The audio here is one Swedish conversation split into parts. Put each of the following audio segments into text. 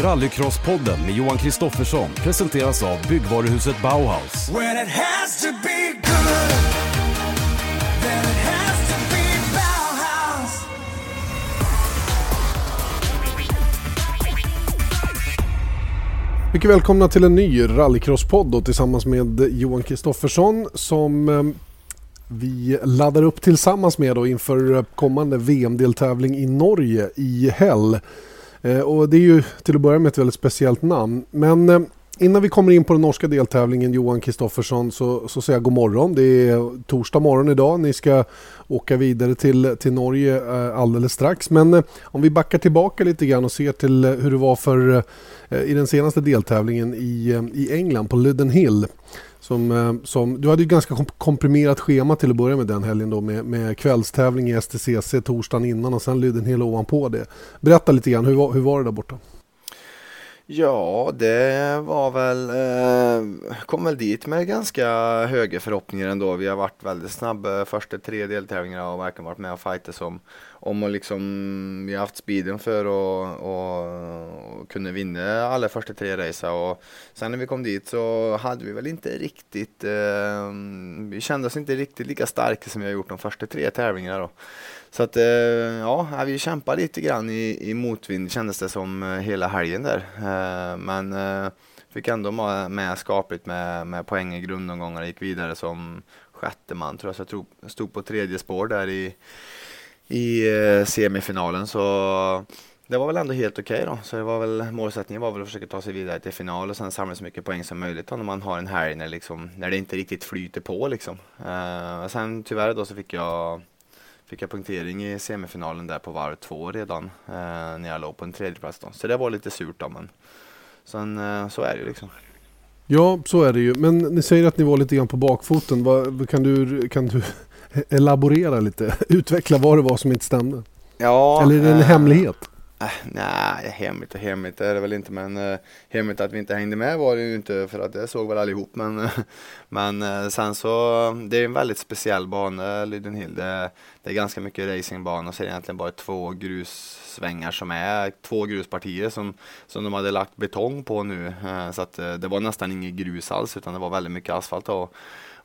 Rallycrosspodden med Johan Kristoffersson presenteras av byggvaruhuset Bauhaus. Mycket välkomna till en ny rallycrosspodd då, tillsammans med Johan Kristoffersson som eh, vi laddar upp tillsammans med då inför kommande VM-deltävling i Norge i Hell. Eh, och det är ju till att börja med ett väldigt speciellt namn. Men eh, innan vi kommer in på den norska deltävlingen Johan Kristoffersson så, så säger jag god morgon. Det är torsdag morgon idag. Ni ska åka vidare till, till Norge eh, alldeles strax. Men om vi backar tillbaka lite grann och ser till hur det var för i den senaste deltävlingen i, i England på Lyden Hill. Som, eh, som, du hade ju ganska komprimerat schema till att börja med den helgen då med, med kvällstävling i STCC torsdagen innan och sen Lyden Hill ovanpå det. Berätta lite grann, hur var, hur var det där borta? Ja, det var väl, eh, kom väl dit med ganska höga förhoppningar ändå. Vi har varit väldigt snabba eh, första tre deltävlingarna och verkligen varit med och fightat om, om och liksom, vi har haft speeden för att och, och kunna vinna alla första tre racen. och sen när vi kom dit så hade vi väl inte riktigt, eh, vi kände oss inte riktigt lika starka som vi har gjort de första tre tävlingarna då. Så att eh, ja, vi kämpade lite grann i, i motvind kändes det som eh, hela helgen där. Eh, men fick ändå med skapligt med, med poäng i grundomgångar och gick vidare som sjätte man tror jag. Så jag tror, stod på tredje spår där i, i semifinalen. Så det var väl ändå helt okej då. Så det var väl, målsättningen var väl att försöka ta sig vidare till final och sen samla så mycket poäng som möjligt då, när man har en helg när, liksom, när det inte riktigt flyter på liksom. Sen tyvärr då så fick jag fick jag punktering i semifinalen där på varv två redan eh, när jag låg på en tredje plats då. Så det var lite surt då men sen eh, så är det ju liksom. Ja, så är det ju. Men ni säger att ni var lite grann på bakfoten. Vad, kan, du, kan du elaborera lite? Utveckla vad det var som inte stämde? Ja, Eller är det en eh, hemlighet? Äh, nej, hemligt och hemligt är det väl inte men uh, hemligt att vi inte hängde med var det ju inte för att det såg väl allihop men, men uh, sen så det är en väldigt speciell bana Lydenhill. Det, det är ganska mycket racingbana och så är det egentligen bara två grussvängar som är två gruspartier som, som de hade lagt betong på nu eh, så att det var nästan inget grus alls utan det var väldigt mycket asfalt och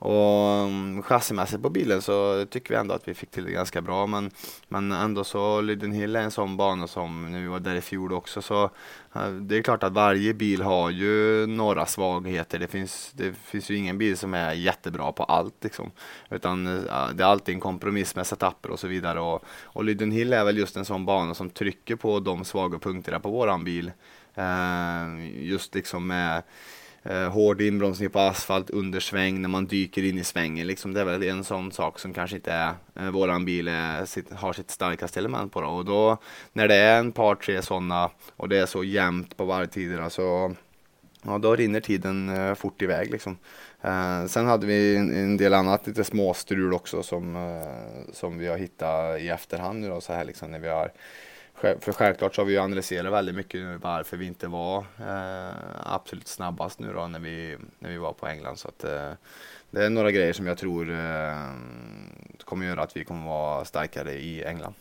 och mm, um, chassimässigt på bilen så tycker vi ändå att vi fick till det ganska bra men, men ändå så Lyden Hill är en sån bana som när vi var där i fjol också så uh, det är klart att varje bil har ju några svagheter. Det finns, det finns ju ingen bil som är jättebra på allt liksom. Utan uh, det är alltid en kompromiss med setuper och så vidare och, och Lyden Hill är väl just en sån bana som trycker på de svaga punkterna på våran bil. Uh, just liksom med Eh, hård inbromsning på asfalt under sväng när man dyker in i svängen. Liksom, det är väl en sån sak som kanske inte är eh, våran bil är, sitt, har sitt starkaste element på. Då. Och då när det är en par tre sådana och det är så jämnt på varvtiderna så ja, då rinner tiden eh, fort iväg liksom. Eh, sen hade vi en, en del annat lite småstrul också som, eh, som vi har hittat i efterhand nu då så här liksom när vi har för självklart så har vi ju analyserat väldigt mycket nu varför vi inte var eh, absolut snabbast nu då när vi, när vi var på England. Så att, eh, det är några grejer som jag tror eh, kommer göra att vi kommer vara starkare i England.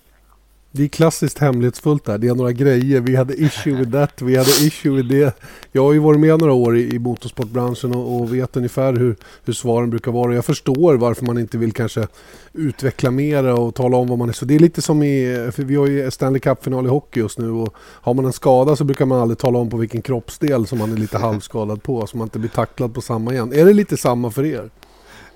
Det är klassiskt hemlighetsfullt där. Det är några grejer. Vi hade issue with that, vi hade issue with det. Jag har ju varit med några år i, i motorsportbranschen och, och vet ungefär hur, hur svaren brukar vara. Jag förstår varför man inte vill kanske utveckla mera och tala om vad man är. Så det är lite som i, för vi har ju Stanley Cup-final i hockey just nu och har man en skada så brukar man aldrig tala om på vilken kroppsdel som man är lite halvskadad på så man inte blir tacklad på samma igen. Är det lite samma för er?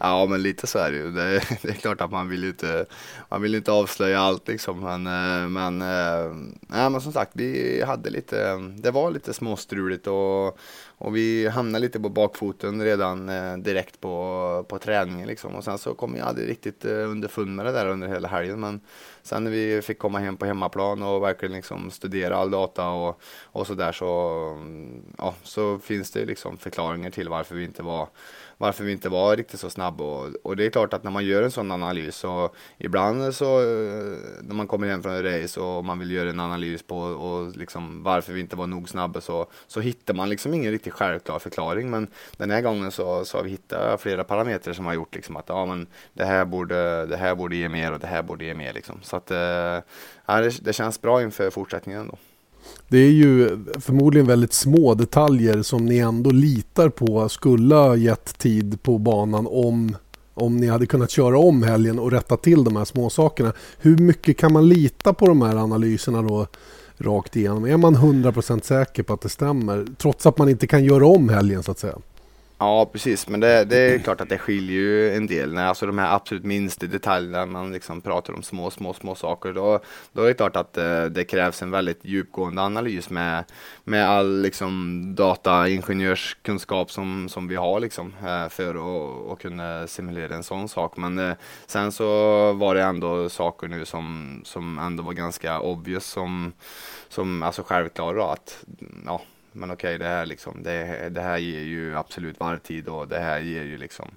Ja men lite så är det ju. Det är, det är klart att man vill ju inte, man vill inte avslöja allt liksom. Men, eh, men, eh, nej, men som sagt vi hade lite, det var lite småstruligt och, och vi hamnade lite på bakfoten redan eh, direkt på, på träningen liksom. Och sen så kom jag aldrig riktigt underfund med det där under hela helgen. Men sen när vi fick komma hem på hemmaplan och verkligen liksom studera all data och, och så där så, mm, ja, så finns det liksom förklaringar till varför vi inte var varför vi inte var riktigt så snabba. Och, och det är klart att när man gör en sån analys så ibland så eh, när man kommer hem från en race och man vill göra en analys på och liksom varför vi inte var nog snabba så, så hittar man liksom ingen riktigt självklar förklaring. Men den här gången så, så har vi hittat flera parametrar som har gjort liksom att ja, men det, här borde, det här borde ge mer och det här borde ge mer. Liksom. Så att, eh, ja, det, det känns bra inför fortsättningen. Då. Det är ju förmodligen väldigt små detaljer som ni ändå litar på skulle ha gett tid på banan om, om ni hade kunnat köra om helgen och rätta till de här små sakerna. Hur mycket kan man lita på de här analyserna då rakt igenom? Är man 100% säker på att det stämmer trots att man inte kan göra om helgen så att säga? Ja, precis. Men det, det är klart att det skiljer ju en del. När alltså de här absolut minsta detaljerna, man liksom pratar om små, små, små saker. Då, då är det klart att eh, det krävs en väldigt djupgående analys med, med all liksom, dataingenjörskunskap som, som vi har liksom, eh, för att, att kunna simulera en sån sak. Men eh, sen så var det ändå saker nu som, som ändå var ganska obvious som, som alltså självklara att ja, men okej, det här liksom, det, det här ger ju absolut varvtid och det här ger ju liksom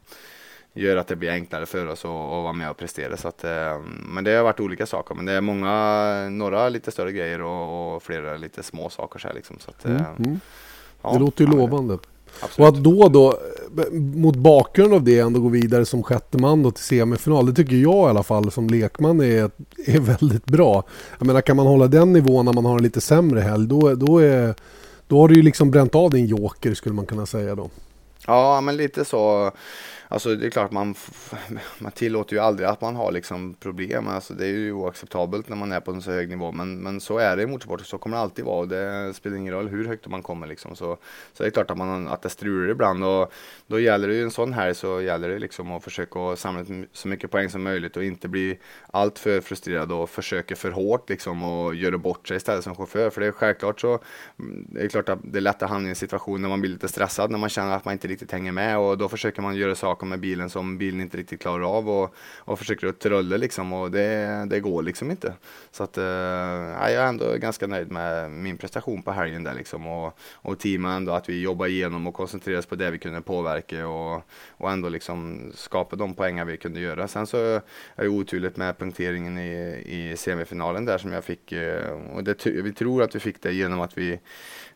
gör att det blir enklare för oss att, att vara med och prestera. Så att, eh, men det har varit olika saker. Men det är många, några lite större grejer och, och flera lite små saker. Så här liksom. så att, Mm, eh, mm. ja, Det låter ju ja, lovande. Absolut. Och att då då, mot bakgrund av det, ändå gå vidare som sjätte man då till semifinal. Det tycker jag i alla fall som lekman är, är väldigt bra. Jag menar kan man hålla den nivån när man har en lite sämre helg, då, då, är, då har du ju liksom bränt av din joker skulle man kunna säga då. Ja, men lite så. Alltså det är klart man, man tillåter ju aldrig att man har liksom problem. Alltså det är ju oacceptabelt när man är på en så hög nivå. Men, men så är det i motorsport. Så kommer det alltid vara. Och det spelar ingen roll hur högt man kommer liksom. Så, så det är klart att, man, att det strular ibland. Och då gäller det ju en sån här så gäller det liksom att försöka samla så mycket poäng som möjligt och inte bli allt för frustrerad och försöka för hårt liksom och göra bort sig istället som chaufför. För det är självklart så mm, det är klart att det är lätt att hamna i en situation när man blir lite stressad när man känner att man inte riktigt hänger med och då försöker man göra saker med bilen som bilen inte riktigt klarar av och, och försöker att trulla liksom och det, det går liksom inte. Så att eh, jag är ändå ganska nöjd med min prestation på helgen där liksom och, och teamet ändå att vi jobbar igenom och koncentrerar oss på det vi kunde påverka och, och ändå liksom skapa de poängar vi kunde göra. Sen så är det oturligt med punkteringen i, i semifinalen där som jag fick eh, och det, vi tror att vi fick det genom att vi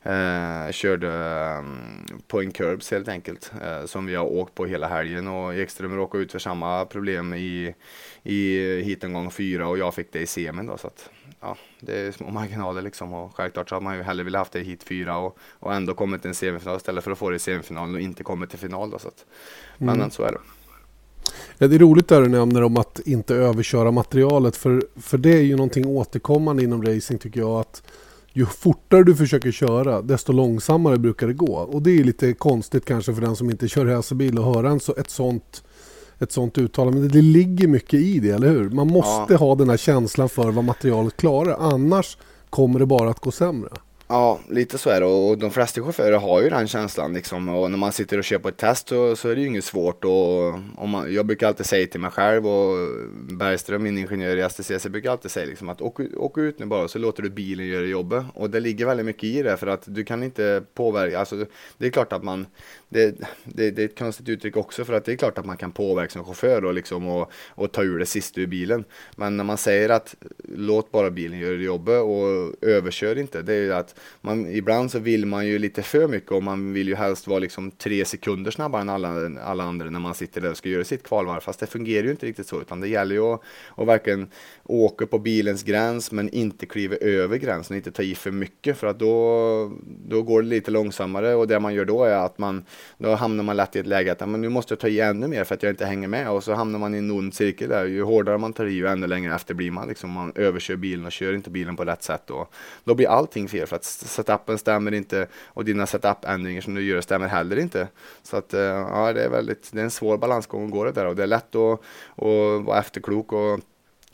Eh, körde mm, på en curbs helt enkelt eh, som vi har åkt på hela helgen och Ekström råkade ut för samma problem i, i heatomgång fyra och jag fick det i semin då så att ja, det är små marginaler liksom och självklart så hade man ju hellre velat haft det i hit fyra och, och ändå kommit till en semifinal istället för att få det i semifinalen och inte kommit till final då så att men Mm. så är det. Ja, det är roligt där du nämner om att inte överköra materialet för, för det är ju någonting återkommande inom racing tycker jag att ju fortare du försöker köra desto långsammare brukar det gå. Och det är lite konstigt kanske för den som inte kör racerbil att höra en så, ett sånt ett sånt uttalande. Men det ligger mycket i det, eller hur? Man måste Ja. ha den här känslan för vad materialet klarar. Annars kommer det bara att gå sämre. Ja, lite så är det och de flesta chaufförer har ju den känslan liksom. Och när man sitter och kör på ett test så, så är det ju inget svårt. Och och man, jag brukar alltid säga till mig själv och Bergström, min ingenjör i STCC, brukar alltid säga liksom att åk, åk ut nu bara så låter du bilen göra jobbet. Och det ligger väldigt mycket i det för att du kan inte påverka, alltså det är klart att man det, det, det är ett konstigt uttryck också för att det är klart att man kan påverka som chaufför och, liksom och, och ta ur det sista ur bilen. Men när man säger att låt bara bilen göra jobbet och överkör inte. Det är ju att man, ibland så vill man ju lite för mycket och man vill ju helst vara liksom tre sekunder snabbare än alla, alla andra när man sitter där och ska göra sitt kvalvarv. Fast det fungerar ju inte riktigt så utan det gäller ju att, att verkligen åka på bilens gräns men inte kliva över gränsen och inte ta i för mycket för att då, då går det lite långsammare och det man gör då är att man då hamnar man lätt i ett läge att men nu måste jag ta i ännu mer för att jag inte hänger med och så hamnar man i en ond cirkel där. Ju hårdare man tar i ju ännu längre efter blir man liksom. Man överkör bilen och kör inte bilen på rätt sätt Då, då blir allting fel för att setupen stämmer inte och dina setup-ändringar som du gör stämmer heller inte. Så att eh, ja, det är väldigt, det är en svår balansgång att gå det där och det är lätt att, att vara efterklok och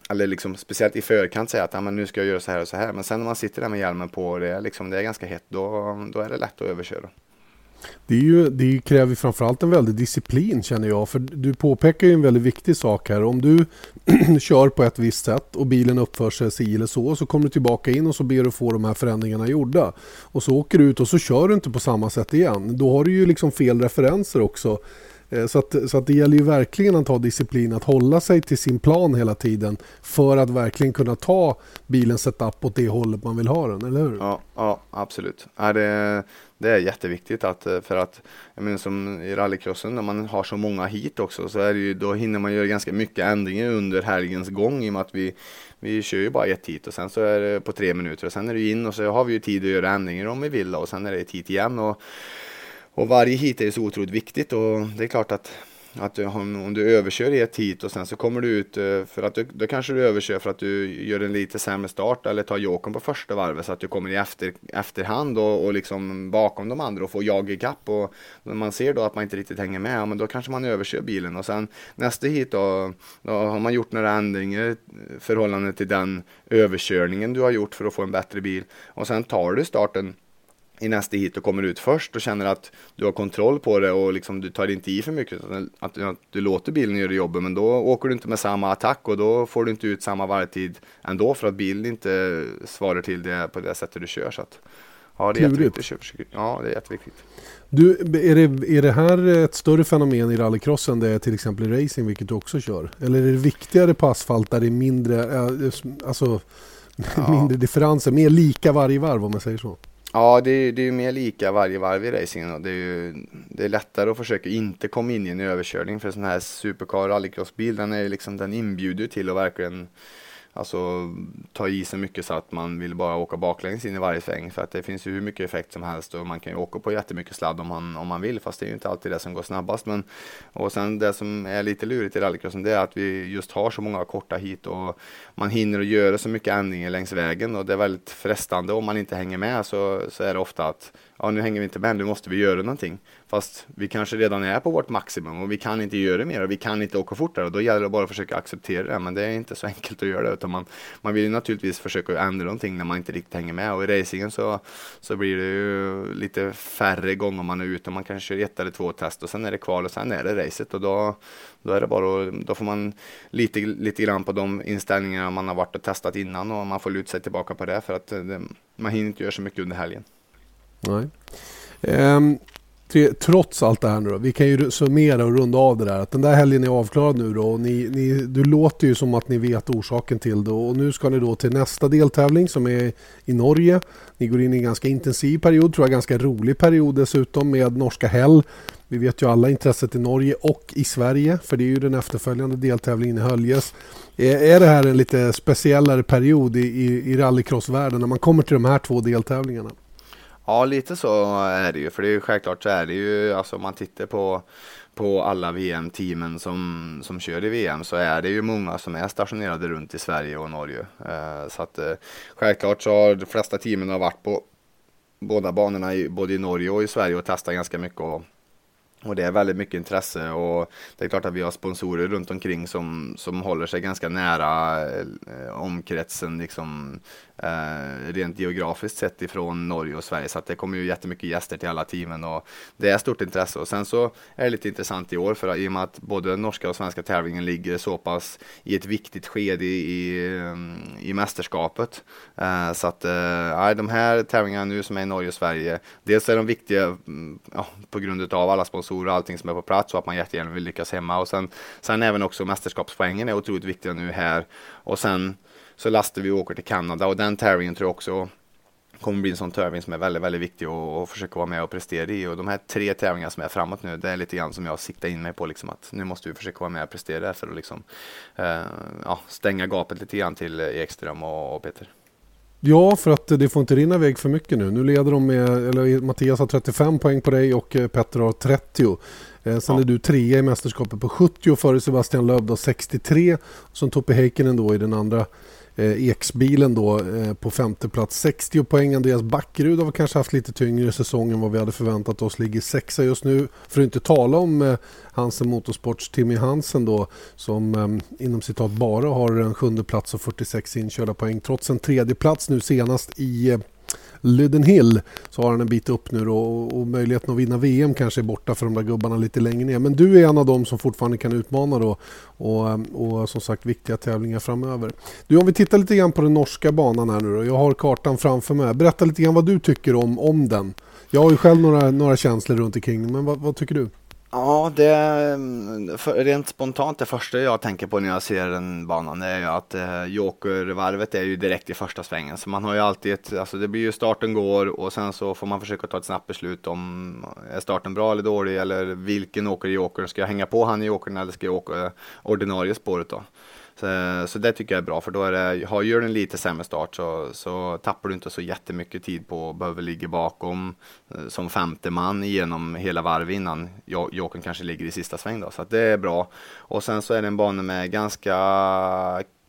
eller liksom speciellt i förkant säga att ja, men nu ska jag göra så här och så här. Men sen när man sitter där med hjälmen på och det är, liksom, det är ganska hett, då, då är det lätt att överköra. Det, är ju, det kräver framförallt en väldig disciplin känner jag. För du påpekar ju en väldigt viktig sak här. Om du kör på ett visst sätt och bilen uppför sig si eller så. Så kommer du tillbaka in och så ber du få de här förändringarna gjorda. Och så åker du ut och så kör du inte på samma sätt igen. Då har du ju liksom fel referenser också. Eh, så att, så att det gäller ju verkligen att ha disciplin, att hålla sig till sin plan hela tiden för att verkligen kunna ta bilens setup åt det hållet man vill ha den, eller hur? Ja, ja absolut. Ja, det, det är jätteviktigt att, för att, jag menar som i rallycrossen när man har så många hit också så är det ju, då hinner man göra ganska mycket ändringar under helgens gång i och med att vi, vi kör ju bara ett hit och sen så är det på tre minuter och sen är det in och så har vi ju tid att göra ändringar om vi vill och sen är det ett hit igen och, och varje hit är ju så otroligt viktigt och det är klart att att du, om du överkör i ett hit och sen så kommer du ut eh, för att du, då kanske du överkör för att du gör en lite sämre start eller tar jokern på första varvet så att du kommer i efter, efterhand och, och liksom bakom de andra och får jag ikapp och när man ser då att man inte riktigt hänger med, ja, men då kanske man överkör bilen. Och sen nästa hit då, då har man gjort några ändringar i förhållande till den överkörningen du har gjort för att få en bättre bil. Och sen tar du starten i nästa hit och kommer ut först och känner att du har kontroll på det och liksom du tar inte i för mycket utan att, att du låter bilen göra jobbet men då åker du inte med samma attack och då får du inte ut samma varvtid ändå för att bilen inte svarar till det på det sättet du kör så att ja det är Klurigt. jätteviktigt. Ja det är jätteviktigt. Du, är det, är det här ett större fenomen i rallycross än det är till exempel i racing, vilket du också kör? Eller är det viktigare på asfalt där det är mindre, eh, alltså, Ja. mindre differenser, mer lika varje varv om man säger så? Ja, det är, det är ju mer lika varje varv i racingen och det är ju det är lättare att försöka inte komma in i en överkörning för en sån här supercar rallycrossbil den är ju liksom den inbjuder till att verkligen alltså ta i så mycket så att man vill bara åka baklänges in i varje sväng. För att det finns ju hur mycket effekt som helst och man kan ju åka på jättemycket sladd om man, om man vill. Fast det är ju inte alltid det som går snabbast. Men och sen det som är lite lurigt i rallycrossen det är att vi just har så många korta hit och man hinner att göra så mycket ändringar längs vägen. Och det är väldigt frestande om man inte hänger med så, så är det ofta att ja nu hänger vi inte med, nu måste vi göra någonting. Fast vi kanske redan är på vårt maximum och vi kan inte göra mer och vi kan inte åka fortare och då gäller det bara att försöka acceptera det. Men det är inte så enkelt att göra det utan man, man vill ju naturligtvis försöka ändra någonting när man inte riktigt hänger med och i racingen så, så blir det ju lite färre gånger man är ute. Man kanske kör ett eller två test och sen är det kval och sen är det racet och då, då är det bara då får man lite, lite grann på de inställningarna man har varit och testat innan och man får luta sig tillbaka på det för att eh, det, man hinner inte göra så mycket under helgen. Nej. Ehm, tre- trots allt det här nu då, vi kan ju summera och runda av det där. Att den där helgen är avklarad nu då och ni, ni, du låter ju som att ni vet orsaken till det och nu ska ni då till nästa deltävling som är i Norge. Ni går in i en ganska intensiv period, tror jag ganska rolig period dessutom med norska Hell. Vi vet ju alla intresset i Norge och i Sverige för det är ju den efterföljande deltävlingen i Höljes. Är, är det här en lite speciellare period i, i, i rallycrossvärlden när man kommer till de här två deltävlingarna? Ja, lite så är det ju. För det är ju självklart så är det ju, alltså om man tittar på, på alla VM-teamen som, som kör i VM så är det ju många som är stationerade runt i Sverige och Norge. Eh, så att eh, självklart så har de flesta teamen har varit på båda banorna i, både i Norge och i Sverige och testat ganska mycket. Och, och det är väldigt mycket intresse och det är klart att vi har sponsorer runt omkring som, som håller sig ganska nära eh, omkretsen liksom, eh, rent geografiskt sett ifrån Norge och Sverige. Så att det kommer ju jättemycket gäster till alla teamen och det är stort intresse. Och sen så är det lite intressant i år för att, i och med att både norska och svenska tävlingen ligger så pass i ett viktigt skede i, i, eh, i mästerskapet. Eh, så att eh, de här tävlingarna nu som är i Norge och Sverige, dels är de viktiga mm, ja, på grund av alla sponsorer och allting som är på plats och att man jättegärna vill lyckas hemma. Och sen, sen även också mästerskapspoängen är otroligt viktiga nu här. Och sen så lastar vi och åker till Kanada och den tävlingen tror jag också kommer bli en sån tävling som är väldigt, väldigt viktig att att försöka vara med och prestera i. Och de här tre tävlingarna som är framåt nu, det är lite grann som jag siktar in mig på liksom att nu måste vi försöka vara med och prestera för att liksom eh, ja, stänga gapet lite grann till eh, Ekström och, och Peter. Ja, för att det får inte rinna iväg för mycket nu. Nu leder de med, eller Mattias har 35 poäng på dig och eh, Petter har 30. Eh, Sen Ja. är du trea i mästerskapet på 70 före Sebastian då 63. Och sen Heikkinen då i den andra eh, Eksbilen då eh, på femte plats 60 poäng. Andreas Backerud har kanske haft lite tyngre säsong än vad vi hade förväntat oss. Ligger sexa just nu. För att inte tala om eh, Hansen Motorsports Timmy Hansen då som eh, inom citat bara har en sjunde plats och 46 inkörda poäng. Trots en tredje plats nu senast i eh, eh, Lyden Hill så har han en bit upp nu då och, och möjligheten att vinna VM kanske är borta för de där gubbarna lite längre ner. Men du är en av dem som fortfarande kan utmana då och, och som sagt viktiga tävlingar framöver. Du om vi tittar lite grann på den norska banan här nu då. Jag har kartan framför mig. Berätta lite grann vad du tycker om, om den. Jag har ju själv några, några känslor runt omkring men vad, vad tycker du? Ja, det för, rent spontant det första jag tänker på när jag ser den banan är ju att eh, jokervarvet är ju direkt i första svängen. Så man har ju alltid ett, alltså det blir ju starten går och sen så får man försöka ta ett snabbt beslut om är starten bra eller dålig eller vilken åker i jokern. Ska jag hänga på han i jokern eller ska jag åka ordinarie spåret då? Så, eh, så det tycker jag är bra för då är det, har, gör du en lite sämre start så, så tappar du inte så jättemycket tid på att behöva ligga bakom eh, som femte man genom hela varv innan Jokern kanske ligger i sista sväng då. Så att det är bra. Och sen så är det en bana med ganska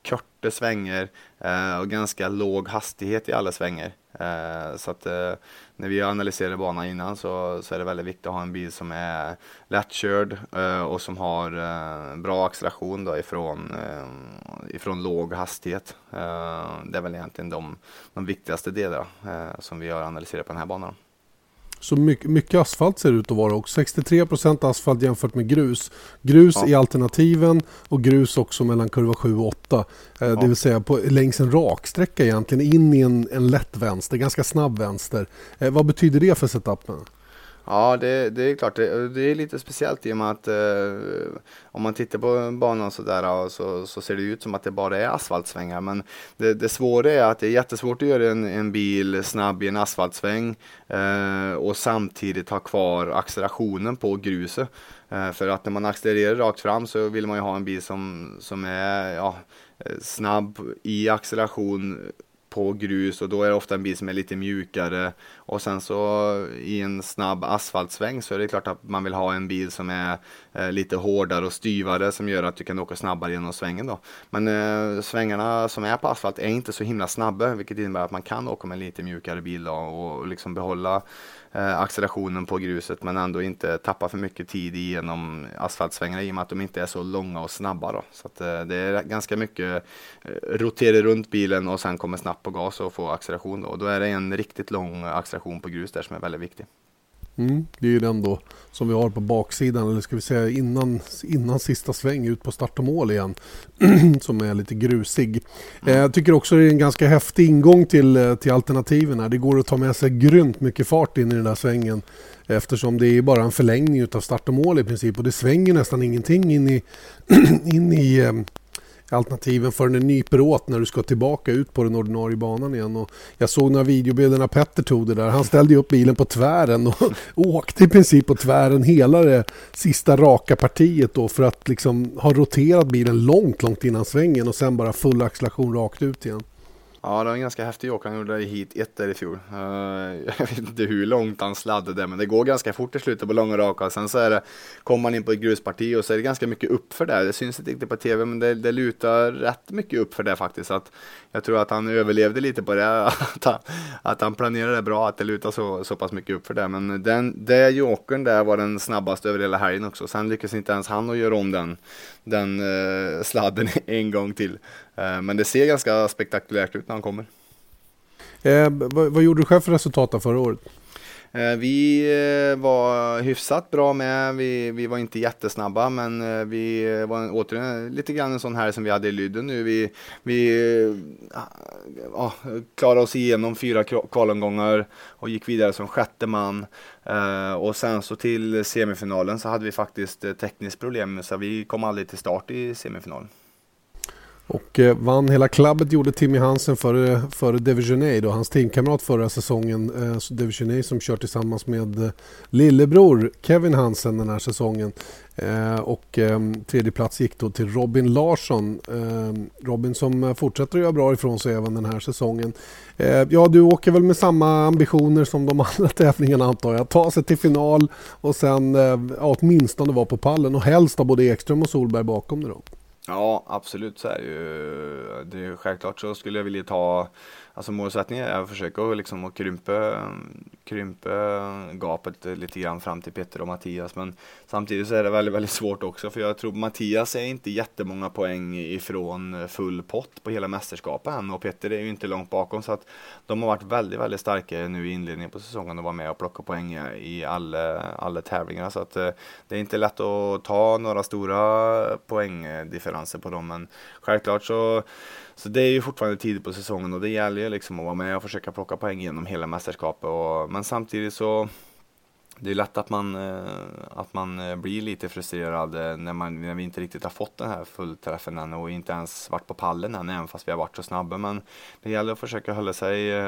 korta svänger eh, och ganska låg hastighet i alla svänger. Eh, så att eh, när vi analyserar banan innan så, så är det väldigt viktigt att ha en bil som är lättkörd eh, och som har eh, bra acceleration då ifrån, eh, ifrån låg hastighet. Eh, det är väl egentligen de, de viktigaste delarna eh, som vi har analyserat på den här banan. Så mycket, mycket, asfalt ser det ut att vara också. 63% asfalt jämfört med grus. Grus ja. i alternativen och grus också mellan kurva 7 och 8. Eh, ja. Det vill säga på, längs en raksträcka egentligen in i en, en lätt vänster, ganska snabb vänster. Eh, vad betyder det för setupen? Ja, det, det är klart. Det, det, är lite speciellt i och med att eh, om man tittar på banan så där så, så ser det ut som att det bara är asfaltsvängar. Men det, det svåra är att det är jättesvårt att göra en, en bil snabb i en asfaltsväng eh, och samtidigt ha kvar accelerationen på gruset. Eh, för att när man accelererar rakt fram så vill man ju ha en bil som, som är ja, eh, snabb i acceleration på grus och då är det ofta en bil som är lite mjukare och sen så i en snabb asfaltsväng så är det klart att man vill ha en bil som är eh, lite hårdare och styvare som gör att du kan åka snabbare genom svängen då. Men eh, svängarna som är på asfalt är inte så himla snabba vilket innebär att man kan åka med en lite mjukare bil då, och liksom behålla Eh, accelerationen på gruset men ändå inte tappa för mycket tid genom asfaltsvängarna i och med att de inte är så långa och snabba. Då. Så att, eh, det är ganska mycket eh, rotera runt bilen och sen kommer snabbt på gas och få acceleration. Då. Och då är det en riktigt lång acceleration på grus där som är väldigt viktig. Mm, det är ju den då som vi har på baksidan, eller ska vi säga innan, innan sista sväng ut på start och mål igen. som är lite grusig. Mm. Jag tycker också det är en ganska häftig ingång till, eh, till alternativen här. Det går att ta med sig grymt mycket fart in i den där svängen. Eftersom det är bara en förlängning av start och mål i princip. Och det svänger nästan ingenting in i, in i eh, alternativen förrän det nyper åt när du ska tillbaka ut på den ordinarie banan igen. Och jag såg några videobilder när Petter tog det där. Han ställde upp bilen på tvären och åkte i princip på tvären hela det sista raka partiet då för att liksom ha roterat bilen långt, långt innan svängen och sen bara full acceleration rakt ut igen. Ja, det var en ganska häftig åk. Han gjorde i hit 1 där i fjol. Uh, jag vet inte hur långt han sladdade men det går ganska fort i slutet på långa raka. Sen så är det, kommer man in på ett grusparti och så är det ganska mycket uppför där. Det syns inte riktigt på tv men det, det lutar rätt mycket uppför där faktiskt. Att jag tror att han överlevde lite på det. Att han, att han planerade bra att det lutar så, så pass mycket uppför där. Men den, den jokern där var den snabbaste över hela helgen också. Sen lyckades inte ens han att göra om den, den uh, sladden en gång till. Uh, men det ser ganska spektakulärt ut när han kommer. Eh, vad, vad, gjorde du själv för resultat förra året? Eh, vi eh, var hyfsat bra med. Vi, vi var inte jättesnabba, men eh, vi var återigen lite grann en sån här som vi hade i Lyden nu. Vi, vi ja, klarade oss igenom fyra kvalomgångar och gick vidare som sjätte man. Och sen så till semifinalen så hade vi faktiskt tekniskt problem, så vi kom aldrig till start i semifinalen. Och eh, vann hela klubbet gjorde Timmy Hansen före, före Devisionay då, hans teamkamrat förra säsongen. Eh, Devisionay som kör tillsammans med eh, lillebror Kevin Hansen den här säsongen. Eh, och eh, tredje plats gick då till Robin Larsson. Eh, Robin som eh, fortsätter att göra bra ifrån sig även den här säsongen. Eh, ja, du åker väl med samma ambitioner som de andra tävlingarna antar jag. Ta sig till final och sen eh, ja, åtminstone vara på pallen och helst ha både Ekström och Solberg bakom dig då. Ja, absolut så är det ju. Det är självklart så skulle jag vilja ta Alltså målsättningen är att försöka liksom att krympa, krympa gapet lite grann fram till Petter och Mattias. Men samtidigt så är det väldigt, väldigt svårt också. För jag tror Mattias är inte jättemånga poäng ifrån full pott på hela mästerskapet än. Och Petter är ju inte långt bakom. Så att de har varit väldigt, väldigt starka nu i inledningen på säsongen och var med och plocka poäng i alla, alla tävlingar. Så att eh, det är inte lätt att ta några stora poängdifferenser på dem. Men självklart så så det är ju fortfarande tidigt på säsongen och det gäller ju liksom att vara med och försöka plocka poäng genom hela mästerskapet. Och, men samtidigt så det är lätt att man, eh, att man eh, blir lite frustrerad eh, när, man, när vi inte riktigt har fått den här fullträffen än och inte ens varit på pallen än, även fast vi har varit så snabba. Men det gäller att försöka hålla sig,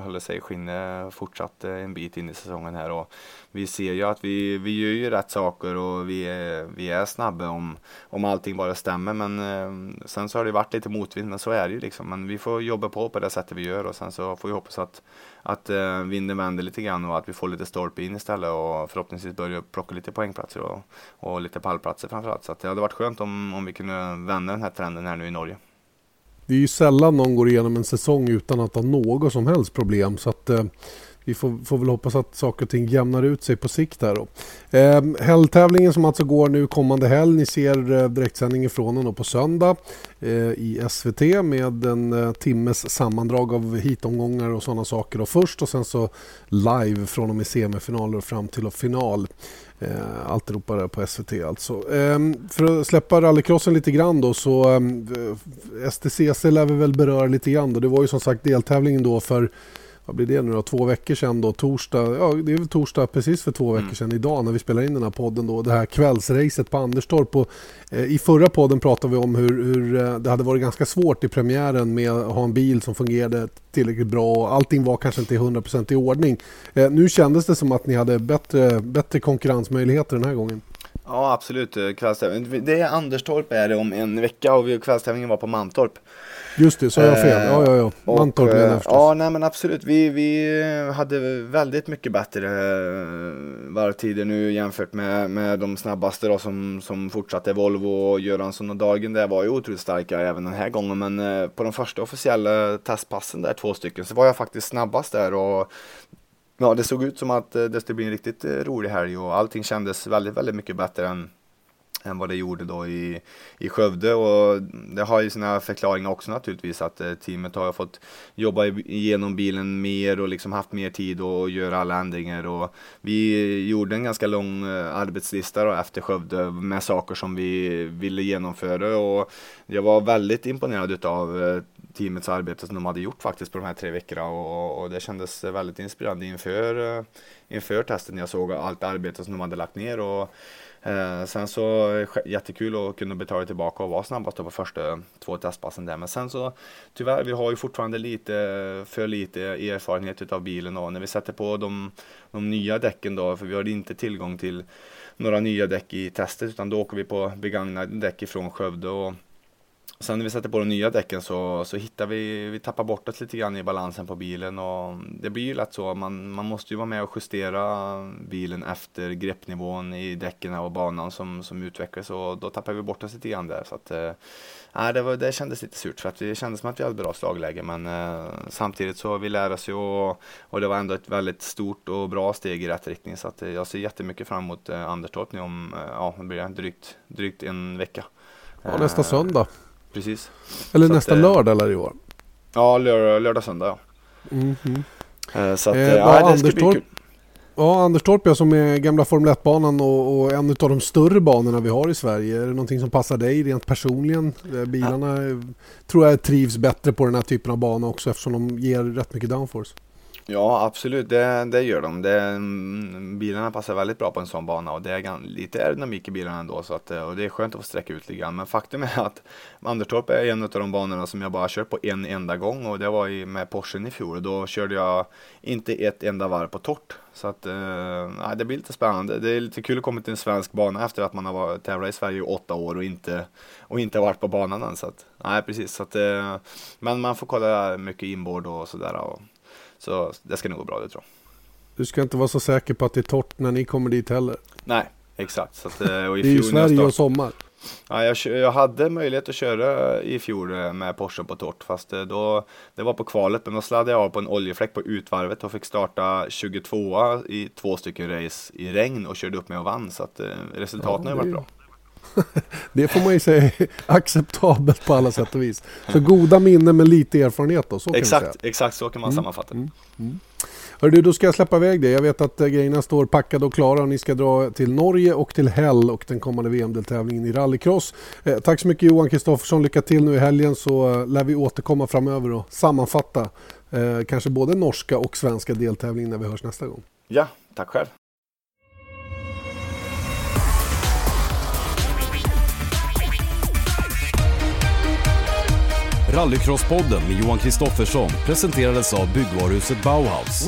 hålla sig i skinnet fortsatt en bit in i säsongen här. Och vi ser ju att vi, vi gör ju rätt saker och vi är, vi är snabba om, om allting bara stämmer. Men sen så har det varit lite motvind, men så är det ju liksom. Men vi får jobba på på det sättet vi gör och sen så får vi hoppas att, att eh, vinden vänder lite grann och att vi får lite stolpe in istället och förhoppningsvis börjar plocka lite poängplatser och, och lite pallplatser framförallt. Så det hade varit skönt om, om vi kunde vända den här trenden här nu i Norge. Det är ju sällan någon går igenom en säsong utan att ha något som helst problem. Så att eh, vi får, får väl hoppas att saker och ting jämnar ut sig på sikt här då. Eh, helgtävlingen som alltså går nu kommande helg. Ni ser eh, direktsändning ifrån den på söndag eh, i SVT med en eh, timmes sammandrag av hitomgångar och sådana saker då först och sen så live från och med semifinaler och fram till och final. Eh, alltihopa där på SVT alltså. Eh, för att släppa rallycrossen lite grann då så ehm, eh, STCC lär vi väl beröra lite grann då. Det var ju som sagt deltävlingen då för vad blir det nu då, två veckor sedan då, torsdag, ja det är väl torsdag precis för två mm. veckor sedan idag när vi spelar in den här podden då, det här kvällsracet på Anderstorp. Och, eh, I förra podden pratade vi om hur, hur eh, det hade varit ganska svårt i premiären med att ha en bil som fungerade tillräckligt bra och allting var kanske inte 100% i ordning. Eh, nu kändes det som att ni hade bättre, bättre konkurrensmöjligheter den här gången. Ja absolut, eh, kvällstävling. Det är Anderstorp är det om en vecka och kvällstävlningen var på Mantorp. Just det, så jag fel. Ja, ja, ja. Eh, Mantorp menar jag förstås. Ja, nej men absolut. Vi, vi hade väldigt mycket bättre eh, varvtider nu jämfört med, med de snabbaste då som, som fortsatte. Volvo och Göransson och Dagen där var ju otroligt starka även den här gången. Men eh, på de första officiella testpassen där, två stycken, så var jag faktiskt snabbast där och Ja, det såg ut som att eh, det skulle bli en riktigt eh, rolig helg och allting kändes väldigt, väldigt mycket bättre än än vad det gjorde då i, i Skövde. Och det har ju sina förklaringar också naturligtvis att eh, teamet har fått jobba igenom bilen mer och liksom haft mer tid och göra alla ändringar. Och vi gjorde en ganska lång arbetslista då efter Skövde med saker som vi ville genomföra. Och jag var väldigt imponerad utav teamets arbete som de hade gjort faktiskt på de här tre veckorna och, och det kändes väldigt inspirerande inför, eh, inför testen. Jag såg allt arbete som de hade lagt ner och Eh, sen så jättekul att kunna betala tillbaka och vara snabbast på första två testpassen där. Men sen så tyvärr, vi har ju fortfarande lite för lite erfarenhet utav bilen och när vi sätter på de, de nya däcken då, för vi har inte tillgång till några nya däck i testet utan då åker vi på begagnade däck ifrån Skövde och Sen när vi sätter på de nya däcken så, så hittar vi, vi tappar bort oss lite grann i balansen på bilen och det blir ju lätt så. Man, man måste ju vara med och justera bilen efter greppnivån i däcken och banan som, som utvecklas och då tappar vi bort oss lite grann där. Så att, äh, det, var, det kändes lite surt för att det kändes som att vi hade bra slagläge men äh, samtidigt så vi lär oss ju och, och det var ändå ett väldigt stort och bra steg i rätt riktning så att jag ser jättemycket fram emot äh, Anderstorp nu om, ja, det blir drygt, drygt en vecka. Ja, nästa söndag precis. Eller så nästa att, lördag eller i år? Ja, lördag, lördag söndag ja. Mm -hmm. Så att, eh, ja, ja, det ska bli kul. Ja, Anderstorp ja, som är gamla Formel 1-banan och, och, en av de större banorna vi har i Sverige. Är det någonting som passar dig rent personligen? Eh, bilarna ja. tror jag trivs bättre på den här typen av bana också eftersom de ger rätt mycket downforce. Ja absolut, det, det gör de. Det, mm, bilarna passar väldigt bra på en sån bana och det är lite aerodynamik i bilarna ändå så att, eh, och det är skönt att få sträcka ut lite grann. Men faktum är att Anderstorp är en av de banorna som jag bara kört på en enda gång och det var med Porschen i fjol då körde jag inte ett enda varv på torrt. Så att, eh, det blir lite spännande. Det är lite kul att komma till en svensk bana efter att man har tävlat i Sverige i åtta år och inte, och inte varit på banan än. Så att, nej, precis. Så att, eh, men man får kolla mycket inboard och sådär. Och, så det ska nog gå bra det tror jag. Du ska inte vara så säker på att det är torrt när ni kommer dit heller. Nej, exakt. Så att, eh, och i det är ju Sverige och sommar. Ja, jag, jag, hade möjlighet att köra i fjol eh, med Porsche på torrt fast eh, då, det var på kvalet men då sladdade jag av på en oljefläck på utvarvet och fick starta 22 i två stycken race i regn och körde upp mig och vann så att resultaten ja, har varit bra. det får man ju säga är acceptabelt på alla sätt och vis. Så goda minnen med lite erfarenhet då, så kan exakt, säga. Exakt så kan man mm. sammanfatta mm. mm. Hör du, då ska jag släppa iväg det. Jag vet att äh, grejerna står packade och klara och ni ska dra till Norge och till Hell och den kommande VM-deltävlingen i rallycross. Eh, tack så mycket Johan Kristoffersson. Lycka till nu i helgen så äh, lär vi återkomma framöver och sammanfatta eh, kanske både norska och svenska deltävlingen när vi hörs nästa gång. Ja, tack själv. Rallycrosspodden med Johan Kristoffersson presenterades av byggvaruhuset Bauhaus.